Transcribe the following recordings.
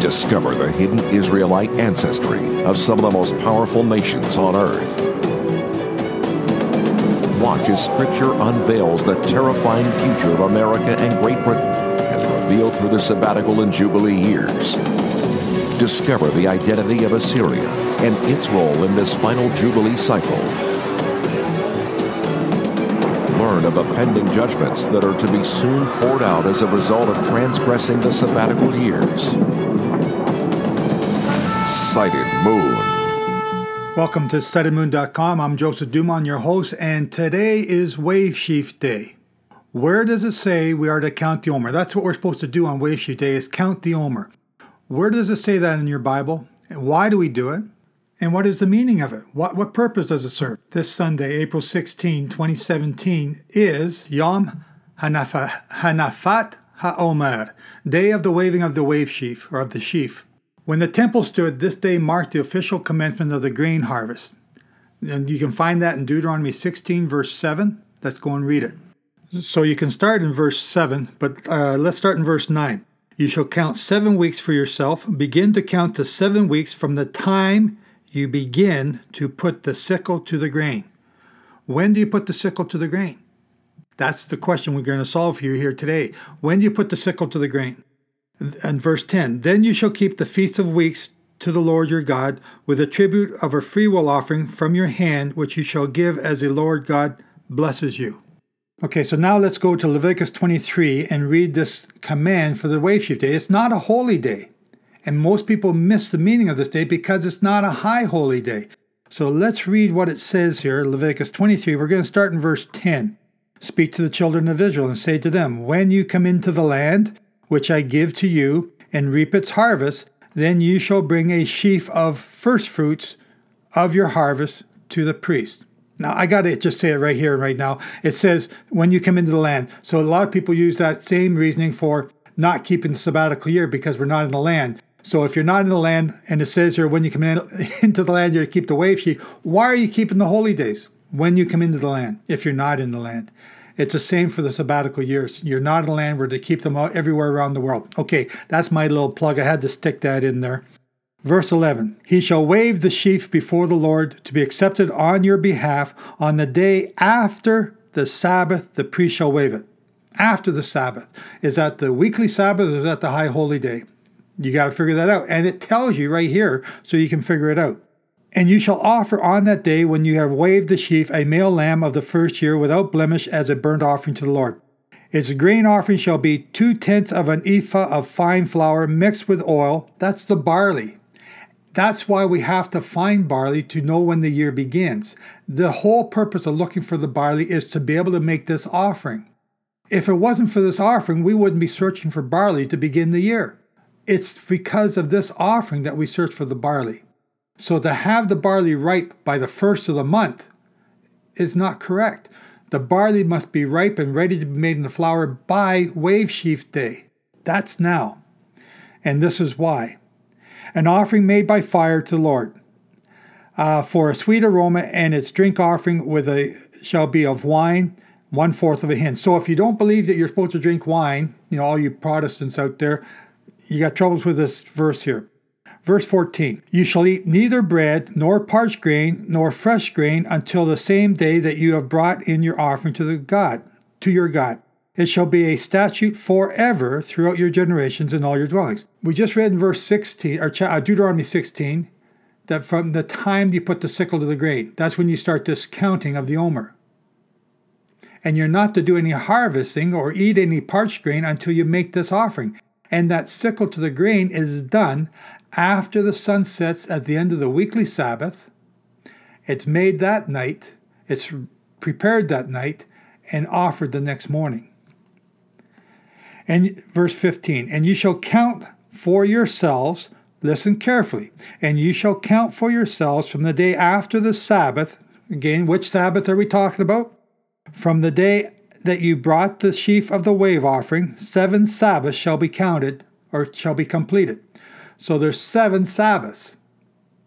Discover the hidden Israelite ancestry of some of the most powerful nations on earth. Watch as Scripture unveils the terrifying future of America and Great Britain as revealed through the sabbatical and Jubilee years. Discover the identity of Assyria and its role in this final Jubilee cycle. Learn of the pending judgments that are to be soon poured out as a result of transgressing the sabbatical years. Sighted Moon. Welcome to SightedMoon.com. I'm Joseph Dumont, your host, and today is Wave Sheaf Day. Where does it say we are to count the Omer? That's what we're supposed to do on Wave Sheaf Day is count the Omer. Where does it say that in your Bible? And why do we do it? And what is the meaning of it? What, what purpose does it serve? This Sunday, April 16, 2017, is Yom Hanafa, Hanafat HaOmer, Day of the Waving of the Wave Sheaf, or of the Sheaf. When the temple stood, this day marked the official commencement of the grain harvest. And you can find that in Deuteronomy 16, verse 7. Let's go and read it. So you can start in verse 7, but uh, let's start in verse 9. You shall count seven weeks for yourself. Begin to count to seven weeks from the time you begin to put the sickle to the grain. When do you put the sickle to the grain? That's the question we're going to solve for you here today. When do you put the sickle to the grain? And verse 10 Then you shall keep the feast of weeks to the Lord your God with a tribute of a freewill offering from your hand, which you shall give as the Lord God blesses you. Okay, so now let's go to Leviticus 23 and read this command for the wave sheaf day. It's not a holy day, and most people miss the meaning of this day because it's not a high holy day. So let's read what it says here, Leviticus 23. We're going to start in verse 10. Speak to the children of Israel and say to them, When you come into the land, which I give to you, and reap its harvest, then you shall bring a sheaf of firstfruits of your harvest to the priest. Now, I got to just say it right here right now. It says, when you come into the land. So, a lot of people use that same reasoning for not keeping the sabbatical year because we're not in the land. So, if you're not in the land and it says here, when you come in, into the land, you keep the wave sheaf, why are you keeping the holy days when you come into the land if you're not in the land? It's the same for the sabbatical years. You're not a land where they keep them out everywhere around the world. Okay, that's my little plug. I had to stick that in there. Verse 11 He shall wave the sheaf before the Lord to be accepted on your behalf on the day after the Sabbath, the priest shall wave it. After the Sabbath. Is that the weekly Sabbath or is that the high holy day? You got to figure that out. And it tells you right here so you can figure it out. And you shall offer on that day, when you have waved the sheaf, a male lamb of the first year without blemish as a burnt offering to the Lord. Its grain offering shall be two tenths of an ephah of fine flour mixed with oil. That's the barley. That's why we have to find barley to know when the year begins. The whole purpose of looking for the barley is to be able to make this offering. If it wasn't for this offering, we wouldn't be searching for barley to begin the year. It's because of this offering that we search for the barley. So to have the barley ripe by the first of the month is not correct. The barley must be ripe and ready to be made into flour by wave sheaf day. That's now. And this is why. An offering made by fire to the Lord. Uh, for a sweet aroma, and its drink offering with a shall be of wine, one fourth of a hin. So if you don't believe that you're supposed to drink wine, you know, all you Protestants out there, you got troubles with this verse here. Verse 14 You shall eat neither bread, nor parched grain, nor fresh grain until the same day that you have brought in your offering to the God, to your God. It shall be a statute forever throughout your generations in all your dwellings. We just read in verse 16, or uh, Deuteronomy 16, that from the time you put the sickle to the grain, that's when you start this counting of the omer. And you're not to do any harvesting or eat any parched grain until you make this offering. And that sickle to the grain is done after the sun sets at the end of the weekly Sabbath. It's made that night, it's prepared that night, and offered the next morning. And verse 15, and you shall count for yourselves, listen carefully, and you shall count for yourselves from the day after the Sabbath. Again, which Sabbath are we talking about? From the day that you brought the sheaf of the wave offering, seven Sabbaths shall be counted or shall be completed. So there's seven Sabbaths.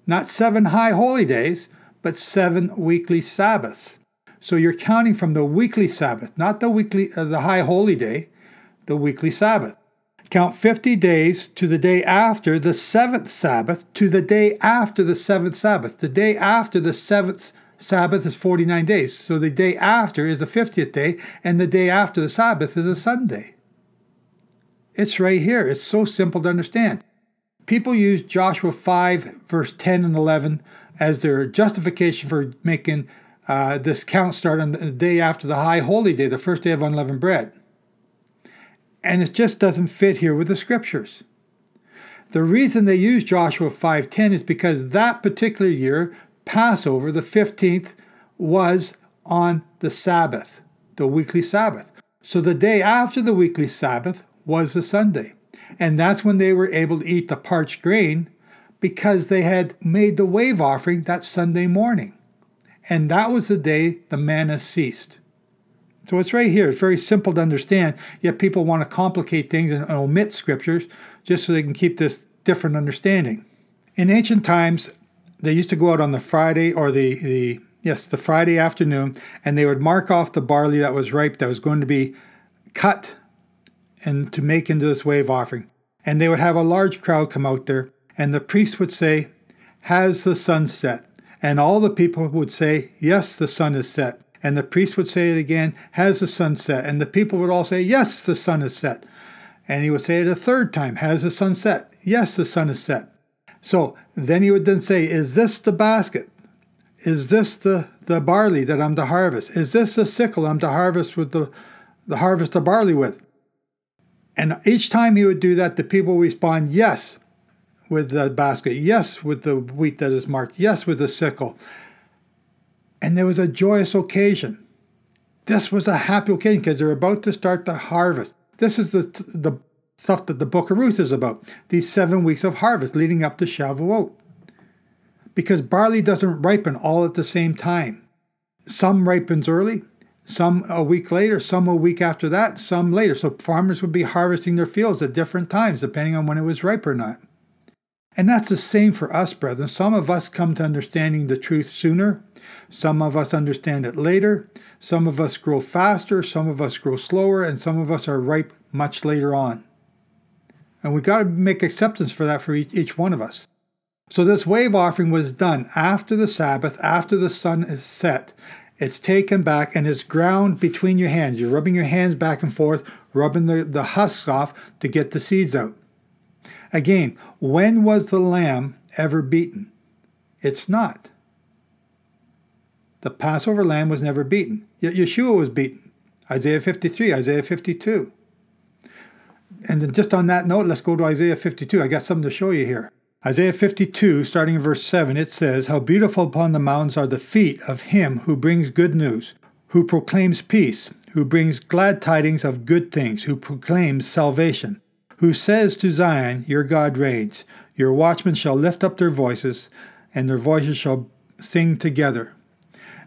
Not seven high holy days, but seven weekly Sabbaths. So you're counting from the weekly Sabbath, not the weekly uh, the high holy day, the weekly Sabbath. Count 50 days to the day after the seventh Sabbath, to the day after the seventh Sabbath. The day after the seventh Sabbath is 49 days. So the day after is the 50th day, and the day after the Sabbath is a Sunday. It's right here. It's so simple to understand. People use Joshua 5, verse 10 and 11 as their justification for making uh, this count start on the day after the high holy day, the first day of unleavened bread. And it just doesn't fit here with the scriptures. The reason they use Joshua 5:10 is because that particular year, Passover, the 15th, was on the Sabbath, the weekly Sabbath. So the day after the weekly Sabbath was the Sunday. And that's when they were able to eat the parched grain because they had made the wave offering that Sunday morning. And that was the day the manna ceased. So it's right here. It's very simple to understand, yet people want to complicate things and omit scriptures just so they can keep this different understanding. In ancient times, they used to go out on the Friday or the, the yes, the Friday afternoon, and they would mark off the barley that was ripe that was going to be cut and to make into this wave offering. And they would have a large crowd come out there, and the priest would say, Has the sun set? And all the people would say, Yes, the sun is set. And the priest would say it again, Has the sun set? And the people would all say, Yes, the sun is set. And he would say it a third time, Has the sun set? Yes, the sun is set. So then he would then say, Is this the basket? Is this the, the barley that I'm to harvest? Is this the sickle I'm to harvest with the, the harvest of barley with? And each time he would do that, the people respond, Yes, with the basket, yes, with the wheat that is marked, yes, with the sickle. And there was a joyous occasion. This was a happy occasion because they're about to start the harvest. This is the, the stuff that the book of Ruth is about these seven weeks of harvest leading up to Shavuot. Because barley doesn't ripen all at the same time. Some ripens early, some a week later, some a week after that, some later. So farmers would be harvesting their fields at different times, depending on when it was ripe or not. And that's the same for us, brethren. Some of us come to understanding the truth sooner, some of us understand it later, some of us grow faster, some of us grow slower, and some of us are ripe much later on. And we've got to make acceptance for that for each, each one of us. So this wave offering was done after the Sabbath, after the sun is set. It's taken back and it's ground between your hands. You're rubbing your hands back and forth, rubbing the, the husks off to get the seeds out. Again, when was the lamb ever beaten? It's not. The Passover lamb was never beaten. Yet Yeshua was beaten. Isaiah 53, Isaiah 52. And then just on that note, let's go to Isaiah 52. I got something to show you here. Isaiah 52, starting in verse 7, it says, How beautiful upon the mountains are the feet of him who brings good news, who proclaims peace, who brings glad tidings of good things, who proclaims salvation, who says to Zion, Your God reigns. Your watchmen shall lift up their voices, and their voices shall sing together.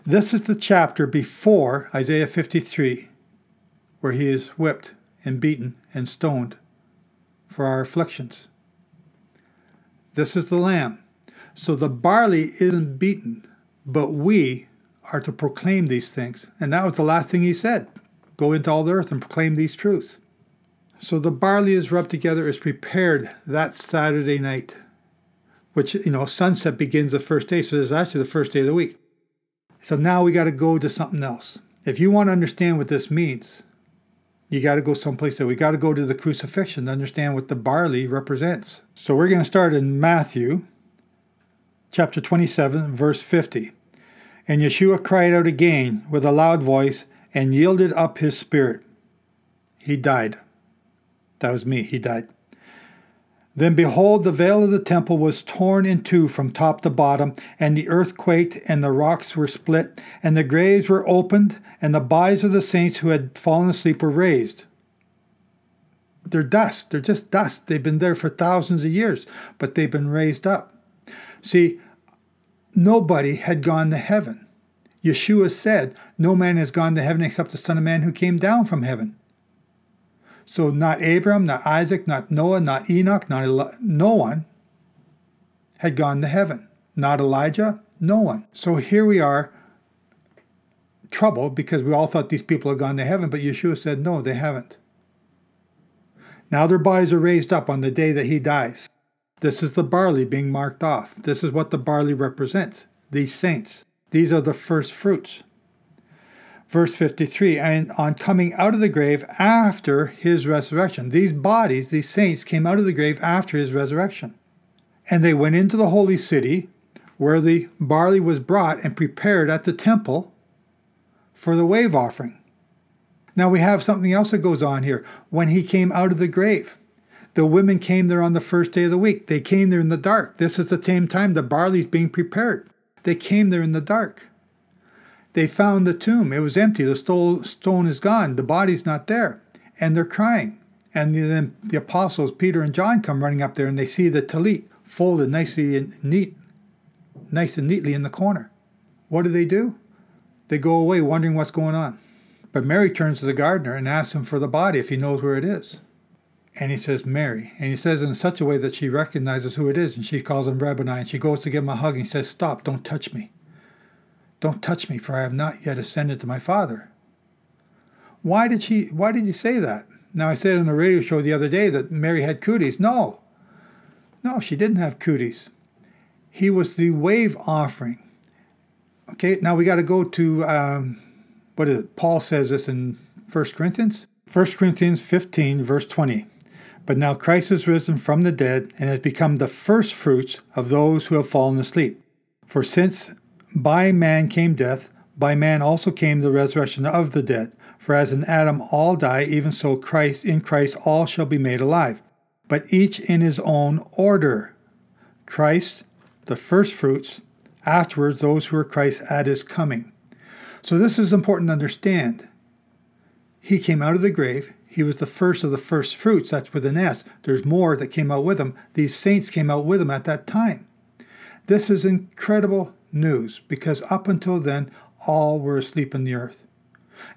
This is the chapter before Isaiah 53, where he is whipped and beaten and stoned for our afflictions. This is the Lamb. So the barley isn't beaten, but we are to proclaim these things. And that was the last thing he said go into all the earth and proclaim these truths. So the barley is rubbed together, is prepared that Saturday night, which, you know, sunset begins the first day. So it's actually the first day of the week. So now we got to go to something else. If you want to understand what this means, you got to go someplace that We got to go to the crucifixion to understand what the barley represents. So we're going to start in Matthew chapter 27, verse 50. And Yeshua cried out again with a loud voice and yielded up his spirit. He died. That was me. He died. Then behold, the veil of the temple was torn in two from top to bottom, and the earth quaked, and the rocks were split, and the graves were opened, and the bodies of the saints who had fallen asleep were raised. They're dust. They're just dust. They've been there for thousands of years, but they've been raised up. See, nobody had gone to heaven. Yeshua said, No man has gone to heaven except the Son of Man who came down from heaven. So not Abraham, not Isaac, not Noah, not Enoch, not Eli- no one had gone to heaven. Not Elijah, no one. So here we are, troubled because we all thought these people had gone to heaven, but Yeshua said, no, they haven't. Now their bodies are raised up on the day that he dies. This is the barley being marked off. This is what the barley represents. These saints. These are the first fruits. Verse 53 And on coming out of the grave after his resurrection, these bodies, these saints, came out of the grave after his resurrection. And they went into the holy city where the barley was brought and prepared at the temple for the wave offering. Now we have something else that goes on here. When he came out of the grave, the women came there on the first day of the week. They came there in the dark. This is the same time the barley's being prepared. They came there in the dark. They found the tomb. It was empty. The stone is gone. The body's not there. And they're crying. And then the apostles, Peter and John, come running up there and they see the talit folded nicely and neat, nice and neatly in the corner. What do they do? They go away wondering what's going on. But Mary turns to the gardener and asks him for the body if he knows where it is. And he says, Mary. And he says in such a way that she recognizes who it is. And she calls him Rabboni. And she goes to give him a hug. And he says, Stop, don't touch me. Don't touch me, for I have not yet ascended to my Father. Why did she why did you say that? Now I said on a radio show the other day that Mary had cooties. No. No, she didn't have cooties. He was the wave offering. Okay, now we got to go to um, what is it? Paul says this in 1 Corinthians. 1 Corinthians 15, verse 20. But now Christ is risen from the dead and has become the first fruits of those who have fallen asleep. For since by man came death, by man also came the resurrection of the dead. For as in Adam all die, even so Christ in Christ all shall be made alive, but each in his own order. Christ, the first fruits, afterwards those who are Christ at his coming. So this is important to understand. He came out of the grave. He was the first of the first fruits. That's with an S. There's more that came out with him. These saints came out with him at that time. This is incredible news because up until then, all were asleep in the earth.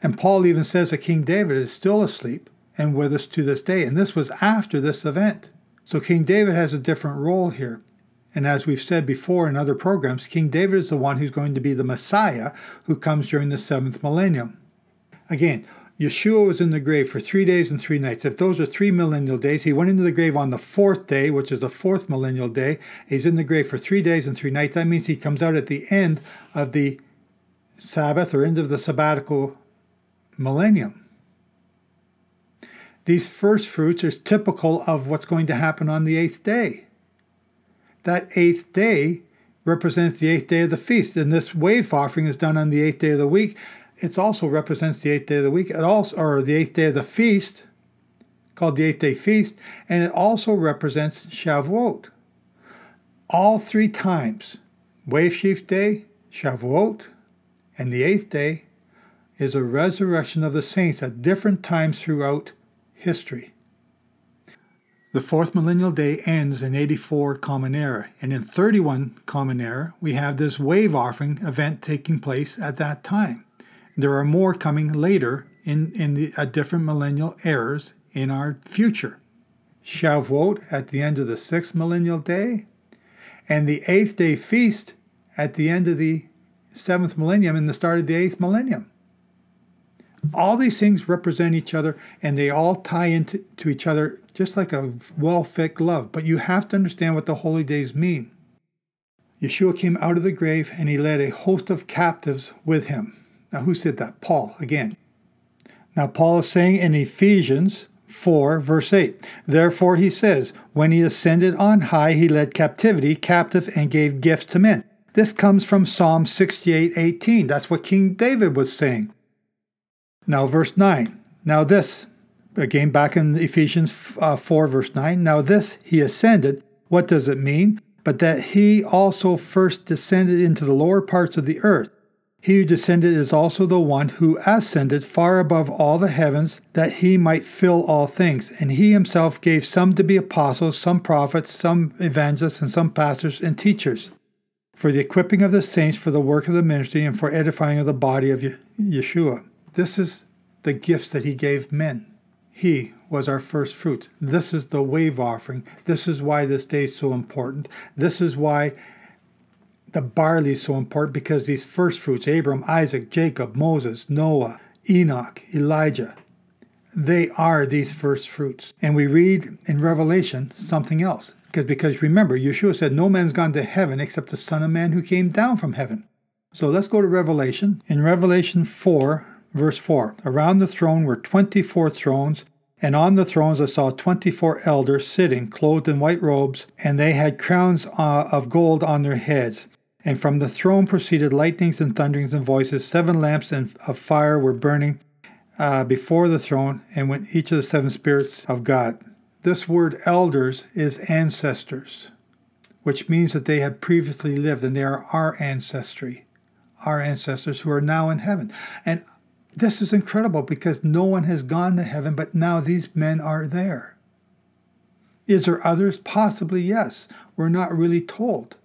And Paul even says that King David is still asleep and with us to this day. And this was after this event. So King David has a different role here. And as we've said before in other programs, King David is the one who's going to be the Messiah who comes during the seventh millennium. Again, Yeshua was in the grave for three days and three nights. If those are three millennial days, he went into the grave on the fourth day, which is the fourth millennial day. He's in the grave for three days and three nights. That means he comes out at the end of the Sabbath or end of the sabbatical millennium. These first fruits are typical of what's going to happen on the eighth day. That eighth day represents the eighth day of the feast, and this wave offering is done on the eighth day of the week. It also represents the eighth day of the week, it also or the eighth day of the feast, called the eighth day feast, and it also represents Shavuot. All three times, Wave Sheaf Day, Shavuot, and the eighth day is a resurrection of the saints at different times throughout history. The fourth millennial day ends in 84 Common Era, and in 31 Common Era, we have this wave offering event taking place at that time. There are more coming later in, in the uh, different millennial eras in our future. Shavuot at the end of the sixth millennial day, and the eighth day feast at the end of the seventh millennium and the start of the eighth millennium. All these things represent each other and they all tie into to each other just like a well fit glove. But you have to understand what the holy days mean. Yeshua came out of the grave and he led a host of captives with him. Now, who said that? Paul, again. Now, Paul is saying in Ephesians 4, verse 8, Therefore he says, When he ascended on high, he led captivity captive and gave gifts to men. This comes from Psalm 68, 18. That's what King David was saying. Now, verse 9. Now, this, again back in Ephesians uh, 4, verse 9. Now, this he ascended. What does it mean? But that he also first descended into the lower parts of the earth. He who descended is also the one who ascended far above all the heavens, that he might fill all things. And he himself gave some to be apostles, some prophets, some evangelists, and some pastors and teachers, for the equipping of the saints, for the work of the ministry, and for edifying of the body of Yeshua. This is the gifts that he gave men. He was our first fruits. This is the wave offering. This is why this day is so important. This is why the barley is so important because these first fruits Abram, Isaac, Jacob, Moses, Noah, Enoch, Elijah They are these first fruits. And we read in Revelation something else. Because, because remember, Yeshua said, No man's gone to heaven except the Son of Man who came down from heaven. So let's go to Revelation. In Revelation 4, verse 4, around the throne were 24 thrones, and on the thrones I saw 24 elders sitting, clothed in white robes, and they had crowns uh, of gold on their heads. And from the throne proceeded lightnings and thunderings and voices. Seven lamps of fire were burning uh, before the throne, and went each of the seven spirits of God. This word elders is ancestors, which means that they have previously lived and they are our ancestry, our ancestors who are now in heaven. And this is incredible because no one has gone to heaven, but now these men are there. Is there others? Possibly, yes. We're not really told.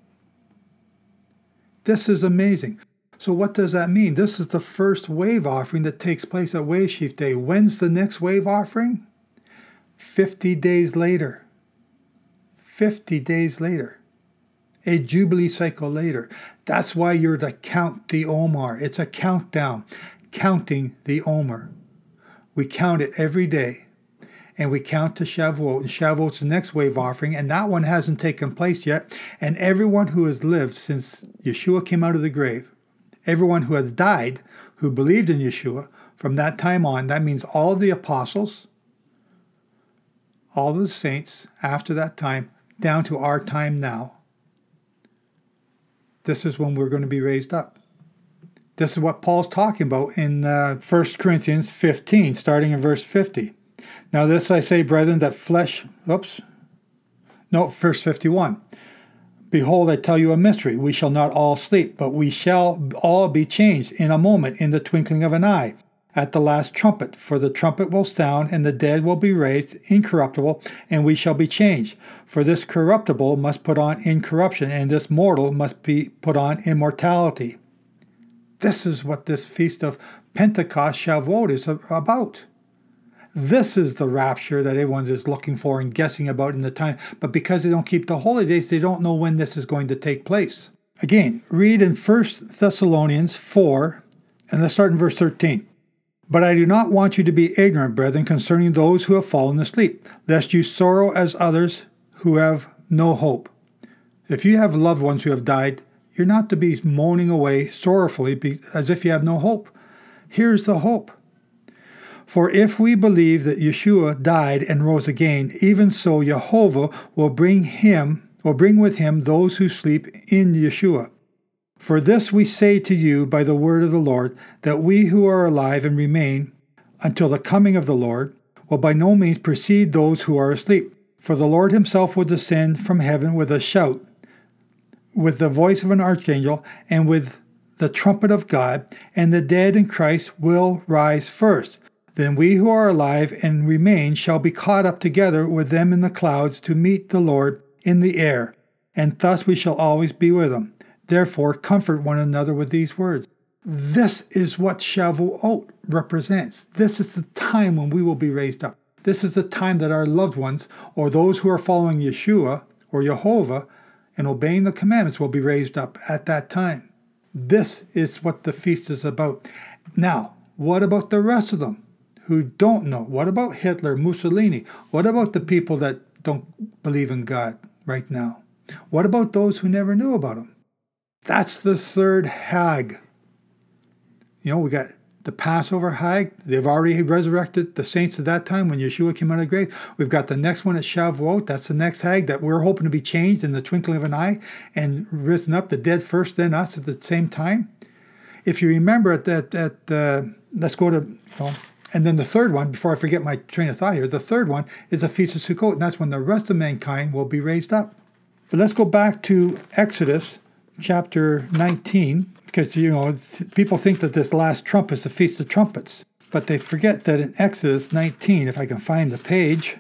This is amazing. So, what does that mean? This is the first wave offering that takes place at Wave Sheaf Day. When's the next wave offering? 50 days later. 50 days later. A Jubilee cycle later. That's why you're to count the Omer. It's a countdown counting the Omer. We count it every day, and we count to Shavuot. And Shavuot's the next wave offering, and that one hasn't taken place yet. And everyone who has lived since Yeshua came out of the grave, everyone who has died who believed in Yeshua from that time on, that means all the apostles, all the saints after that time, down to our time now. This is when we're going to be raised up. This is what Paul's talking about in uh, 1 Corinthians 15, starting in verse 50. Now, this I say, brethren, that flesh, oops, no, verse 51. Behold, I tell you a mystery. We shall not all sleep, but we shall all be changed in a moment, in the twinkling of an eye, at the last trumpet. For the trumpet will sound, and the dead will be raised incorruptible, and we shall be changed. For this corruptible must put on incorruption, and this mortal must be put on immortality. This is what this feast of Pentecost, Shavuot, is about. This is the rapture that everyone is looking for and guessing about in the time. But because they don't keep the holy days, they don't know when this is going to take place. Again, read in 1 Thessalonians 4, and let's start in verse 13. But I do not want you to be ignorant, brethren, concerning those who have fallen asleep, lest you sorrow as others who have no hope. If you have loved ones who have died, you're not to be moaning away sorrowfully as if you have no hope. Here's the hope. For if we believe that Yeshua died and rose again, even so Jehovah will bring him will bring with him those who sleep in Yeshua. For this we say to you by the word of the Lord, that we who are alive and remain until the coming of the Lord will by no means precede those who are asleep. For the Lord himself will descend from heaven with a shout with the voice of an archangel and with the trumpet of God, and the dead in Christ will rise first. Then we who are alive and remain shall be caught up together with them in the clouds to meet the Lord in the air, and thus we shall always be with him. Therefore, comfort one another with these words. This is what Shavuot represents. This is the time when we will be raised up. This is the time that our loved ones, or those who are following Yeshua or Jehovah, and obeying the commandments will be raised up at that time. This is what the feast is about. Now, what about the rest of them who don't know? What about Hitler, Mussolini? What about the people that don't believe in God right now? What about those who never knew about him? That's the third Hag. You know, we got the Passover Hag. They've already resurrected the saints at that time when Yeshua came out of the grave. We've got the next one at Shavuot. That's the next Hag that we're hoping to be changed in the twinkling of an eye and risen up, the dead first, then us at the same time. If you remember at that, at, uh, let's go to, and then the third one, before I forget my train of thought here, the third one is the Feast of Sukkot, and that's when the rest of mankind will be raised up. But let's go back to Exodus chapter 19 because you know people think that this last trump is the feast of trumpets but they forget that in exodus 19 if i can find the page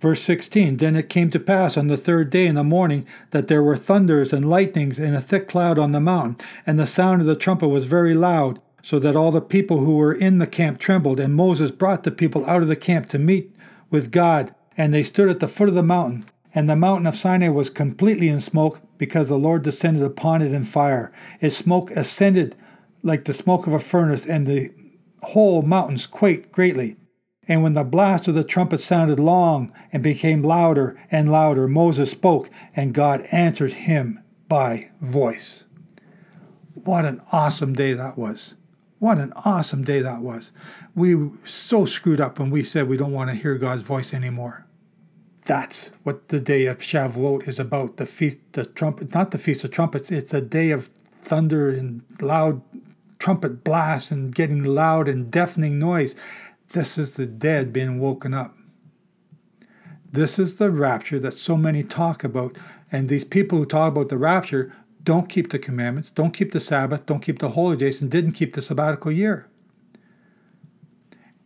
verse 16 then it came to pass on the third day in the morning that there were thunders and lightnings and a thick cloud on the mountain and the sound of the trumpet was very loud so that all the people who were in the camp trembled and moses brought the people out of the camp to meet with god and they stood at the foot of the mountain and the mountain of sinai was completely in smoke because the Lord descended upon it in fire. Its smoke ascended like the smoke of a furnace, and the whole mountains quaked greatly. And when the blast of the trumpet sounded long and became louder and louder, Moses spoke, and God answered him by voice. What an awesome day that was. What an awesome day that was. We so screwed up when we said we don't want to hear God's voice anymore. That's what the day of Shavuot is about. The feast, the trumpet, not the feast of trumpets. It's a day of thunder and loud trumpet blasts and getting loud and deafening noise. This is the dead being woken up. This is the rapture that so many talk about. And these people who talk about the rapture don't keep the commandments, don't keep the Sabbath, don't keep the holy days, and didn't keep the sabbatical year.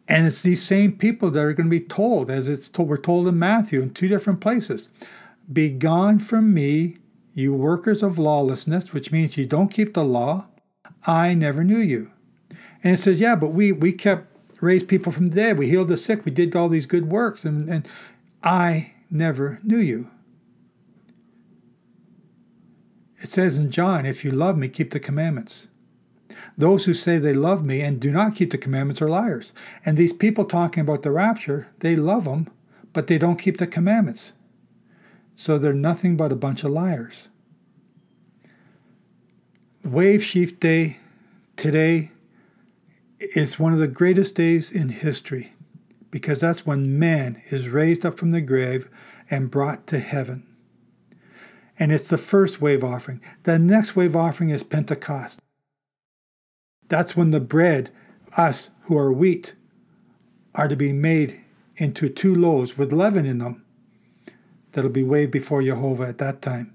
And it's these same people that are going to be told, as it's told, we're told in Matthew in two different places Be gone from me, you workers of lawlessness, which means you don't keep the law. I never knew you. And it says, Yeah, but we, we kept raised people from the dead. We healed the sick. We did all these good works. And, and I never knew you. It says in John, if you love me, keep the commandments. Those who say they love me and do not keep the commandments are liars. And these people talking about the rapture, they love them, but they don't keep the commandments. So they're nothing but a bunch of liars. Wave Sheaf Day today is one of the greatest days in history because that's when man is raised up from the grave and brought to heaven. And it's the first wave offering. The next wave offering is Pentecost. That's when the bread, us who are wheat, are to be made into two loaves with leaven in them that'll be waved before Jehovah at that time.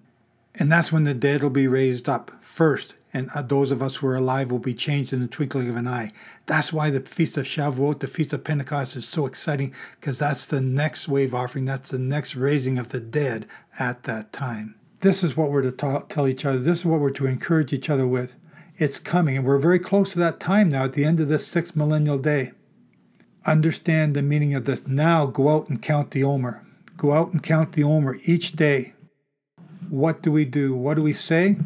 And that's when the dead will be raised up first and uh, those of us who are alive will be changed in the twinkling of an eye. That's why the Feast of Shavuot, the Feast of Pentecost, is so exciting because that's the next wave offering. That's the next raising of the dead at that time. This is what we're to ta- tell each other. This is what we're to encourage each other with. It's coming, and we're very close to that time now at the end of this sixth millennial day. Understand the meaning of this. Now go out and count the Omer. Go out and count the Omer each day. What do we do? What do we say?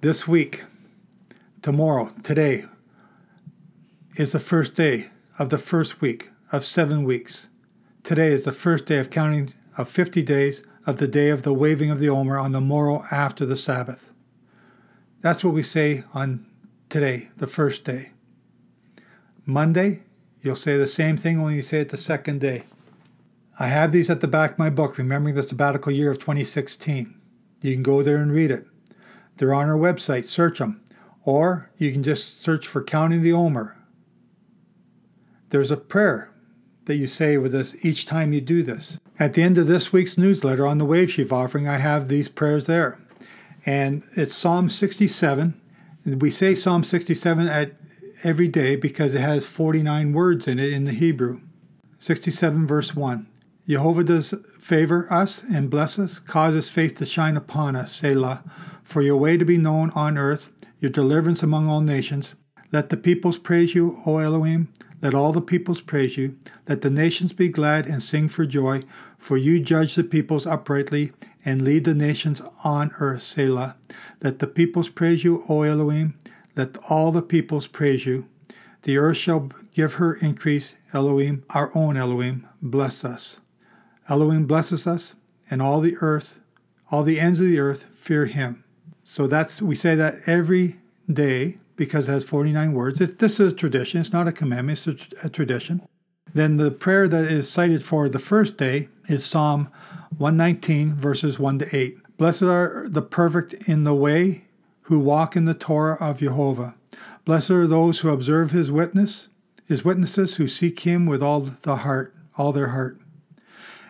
This week, tomorrow, today, is the first day of the first week of seven weeks. Today is the first day of counting of 50 days of the day of the waving of the Omer on the morrow after the Sabbath. That's what we say on today, the first day. Monday, you'll say the same thing when you say it the second day. I have these at the back of my book, Remembering the Sabbatical Year of 2016. You can go there and read it. They're on our website, search them. Or you can just search for Counting the Omer. There's a prayer that you say with us each time you do this. At the end of this week's newsletter on the Wave Sheaf offering, I have these prayers there. And it's Psalm 67. We say Psalm 67 at every day because it has 49 words in it in the Hebrew. 67 verse 1. Jehovah does favor us and bless us, cause his face to shine upon us, Selah, for your way to be known on earth, your deliverance among all nations. Let the peoples praise you, O Elohim. Let all the peoples praise you. Let the nations be glad and sing for joy, for you judge the peoples uprightly and lead the nations on earth, Selah. Let the peoples praise you, O Elohim. Let all the peoples praise you. The earth shall give her increase, Elohim, our own Elohim, bless us. Elohim blesses us, and all the earth, all the ends of the earth fear him. So that's we say that every day because it has 49 words. It, this is a tradition. It's not a commandment. It's a, a tradition. Then the prayer that is cited for the first day is Psalm 119 verses 1 to 8. Blessed are the perfect in the way who walk in the Torah of Jehovah. Blessed are those who observe his witness, his witnesses who seek him with all the heart, all their heart.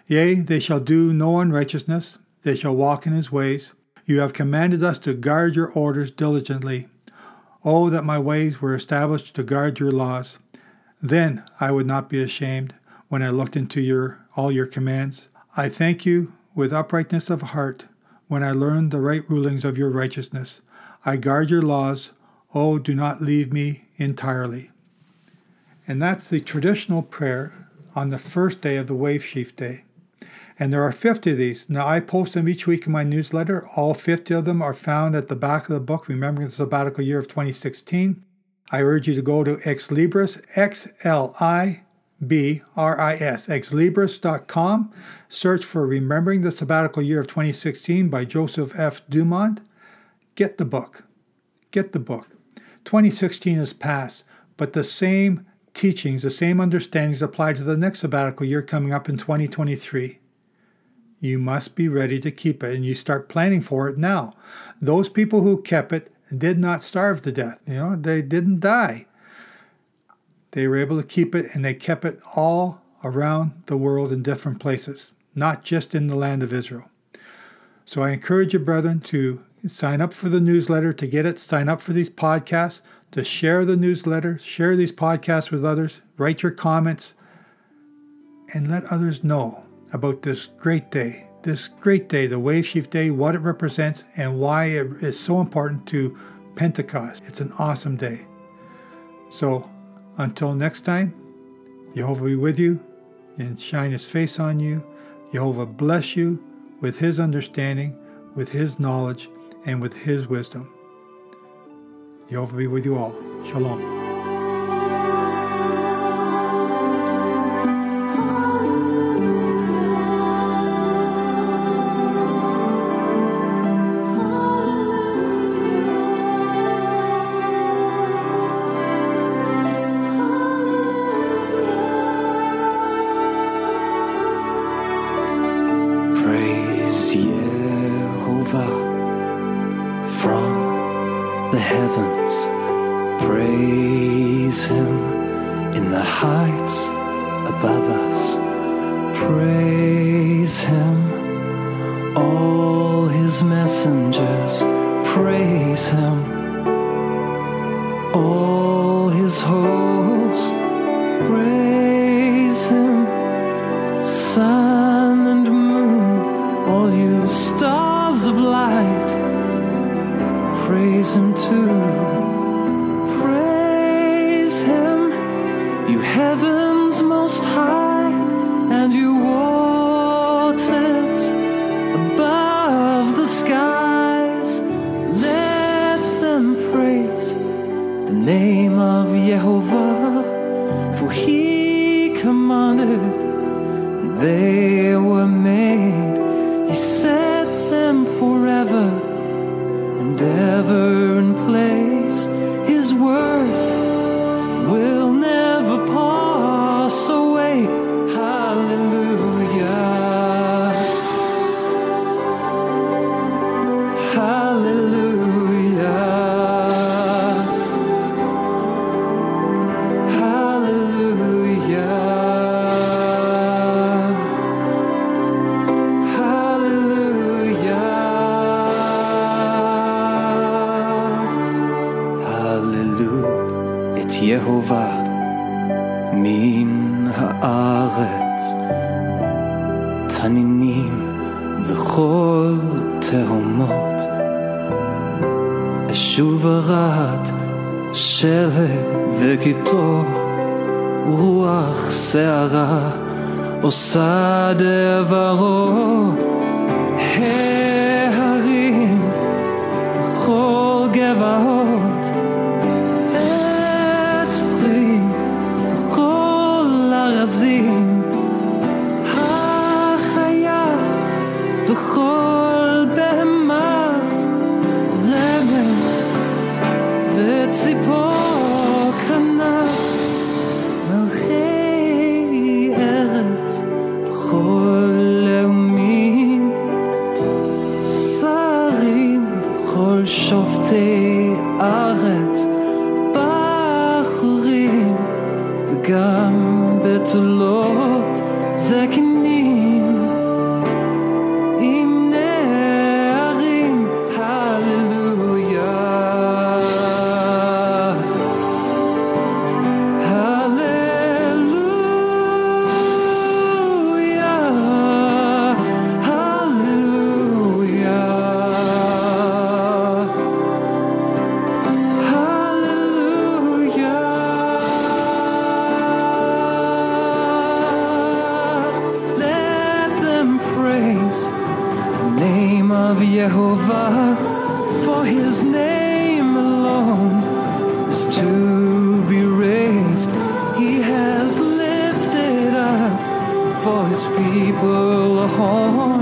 Yea, they shall do no unrighteousness, they shall walk in his ways. You have commanded us to guard your orders diligently. Oh, that my ways were established to guard your laws. Then I would not be ashamed when I looked into your all your commands. I thank you with uprightness of heart when I learned the right rulings of your righteousness. I guard your laws. Oh, do not leave me entirely. And that's the traditional prayer on the first day of the Wave Sheaf Day. And there are 50 of these. Now, I post them each week in my newsletter. All 50 of them are found at the back of the book, Remembering the Sabbatical Year of 2016. I urge you to go to Xlibris, X L I B R I S, xlibris.com. Search for Remembering the Sabbatical Year of 2016 by Joseph F. Dumont. Get the book. Get the book. 2016 has passed, but the same teachings, the same understandings apply to the next sabbatical year coming up in 2023. You must be ready to keep it and you start planning for it now. Those people who kept it did not starve to death. You know, they didn't die. They were able to keep it and they kept it all around the world in different places, not just in the land of Israel. So I encourage you, brethren, to sign up for the newsletter to get it, sign up for these podcasts, to share the newsletter, share these podcasts with others, write your comments, and let others know about this great day, this great day, the Wave Sheaf Day, what it represents, and why it is so important to Pentecost. It's an awesome day. So until next time, Jehovah be with you and shine his face on you. Jehovah bless you with his understanding, with his knowledge, and with his wisdom. Jehovah be with you all. Shalom. his host praise him. Sun and moon all you stars of light praise him too. ציפור of Jehovah, for his name alone is to be raised. He has lifted up for his people a horn.